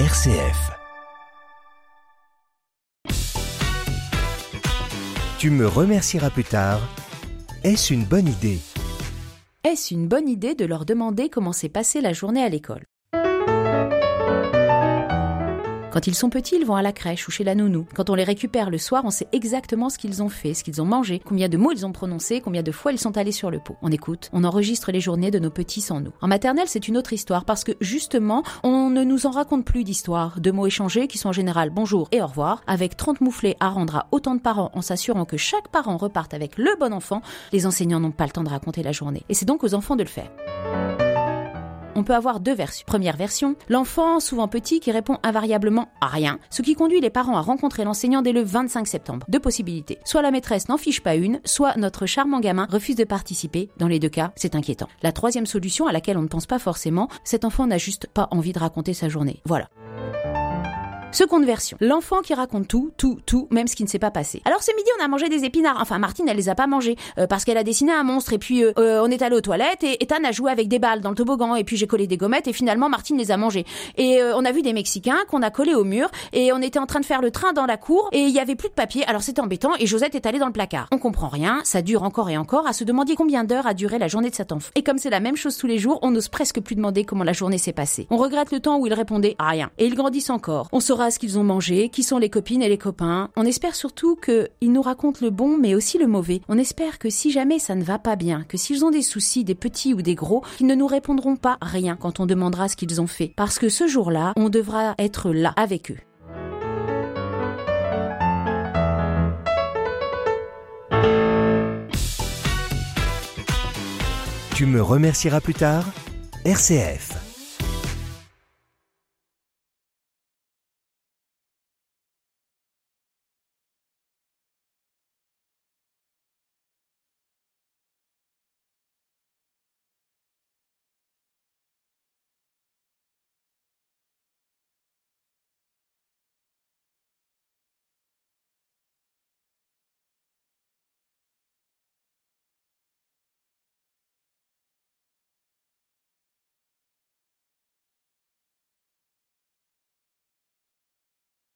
RCF. Tu me remercieras plus tard. Est-ce une bonne idée? Est-ce une bonne idée de leur demander comment s'est passée la journée à l'école? Quand ils sont petits, ils vont à la crèche ou chez la nounou. Quand on les récupère le soir, on sait exactement ce qu'ils ont fait, ce qu'ils ont mangé, combien de mots ils ont prononcés, combien de fois ils sont allés sur le pot. On écoute, on enregistre les journées de nos petits sans nous. En maternelle, c'est une autre histoire parce que justement, on ne nous en raconte plus d'histoires, de mots échangés qui sont en général bonjour et au revoir, avec 30 mouflés à rendre à autant de parents en s'assurant que chaque parent reparte avec le bon enfant. Les enseignants n'ont pas le temps de raconter la journée. Et c'est donc aux enfants de le faire on peut avoir deux versions. Première version, l'enfant, souvent petit, qui répond invariablement à rien, ce qui conduit les parents à rencontrer l'enseignant dès le 25 septembre. Deux possibilités. Soit la maîtresse n'en fiche pas une, soit notre charmant gamin refuse de participer. Dans les deux cas, c'est inquiétant. La troisième solution, à laquelle on ne pense pas forcément, cet enfant n'a juste pas envie de raconter sa journée. Voilà. Seconde version. L'enfant qui raconte tout, tout, tout, même ce qui ne s'est pas passé. Alors ce midi, on a mangé des épinards. Enfin, Martine, elle les a pas mangés euh, parce qu'elle a dessiné un monstre. Et puis, euh, euh, on est allé aux toilettes et Ethan a joué avec des balles dans le toboggan. Et puis, j'ai collé des gommettes et finalement, Martine les a mangées. Et on a vu des Mexicains qu'on a collés au mur et on était en train de faire le train dans la cour et il y avait plus de papier. Alors c'était embêtant et Josette est allée dans le placard. On comprend rien. Ça dure encore et encore à se demander combien d'heures a duré la journée de cet enfant. Et comme c'est la même chose tous les jours, on n'ose presque plus demander comment la journée s'est passée. On regrette le temps où ils répondaient à rien. Et ils grandissent encore. On ce qu'ils ont mangé, qui sont les copines et les copains. On espère surtout qu'ils nous racontent le bon mais aussi le mauvais. On espère que si jamais ça ne va pas bien, que s'ils ont des soucis, des petits ou des gros, qu'ils ne nous répondront pas rien quand on demandera ce qu'ils ont fait. Parce que ce jour-là, on devra être là avec eux. Tu me remercieras plus tard RCF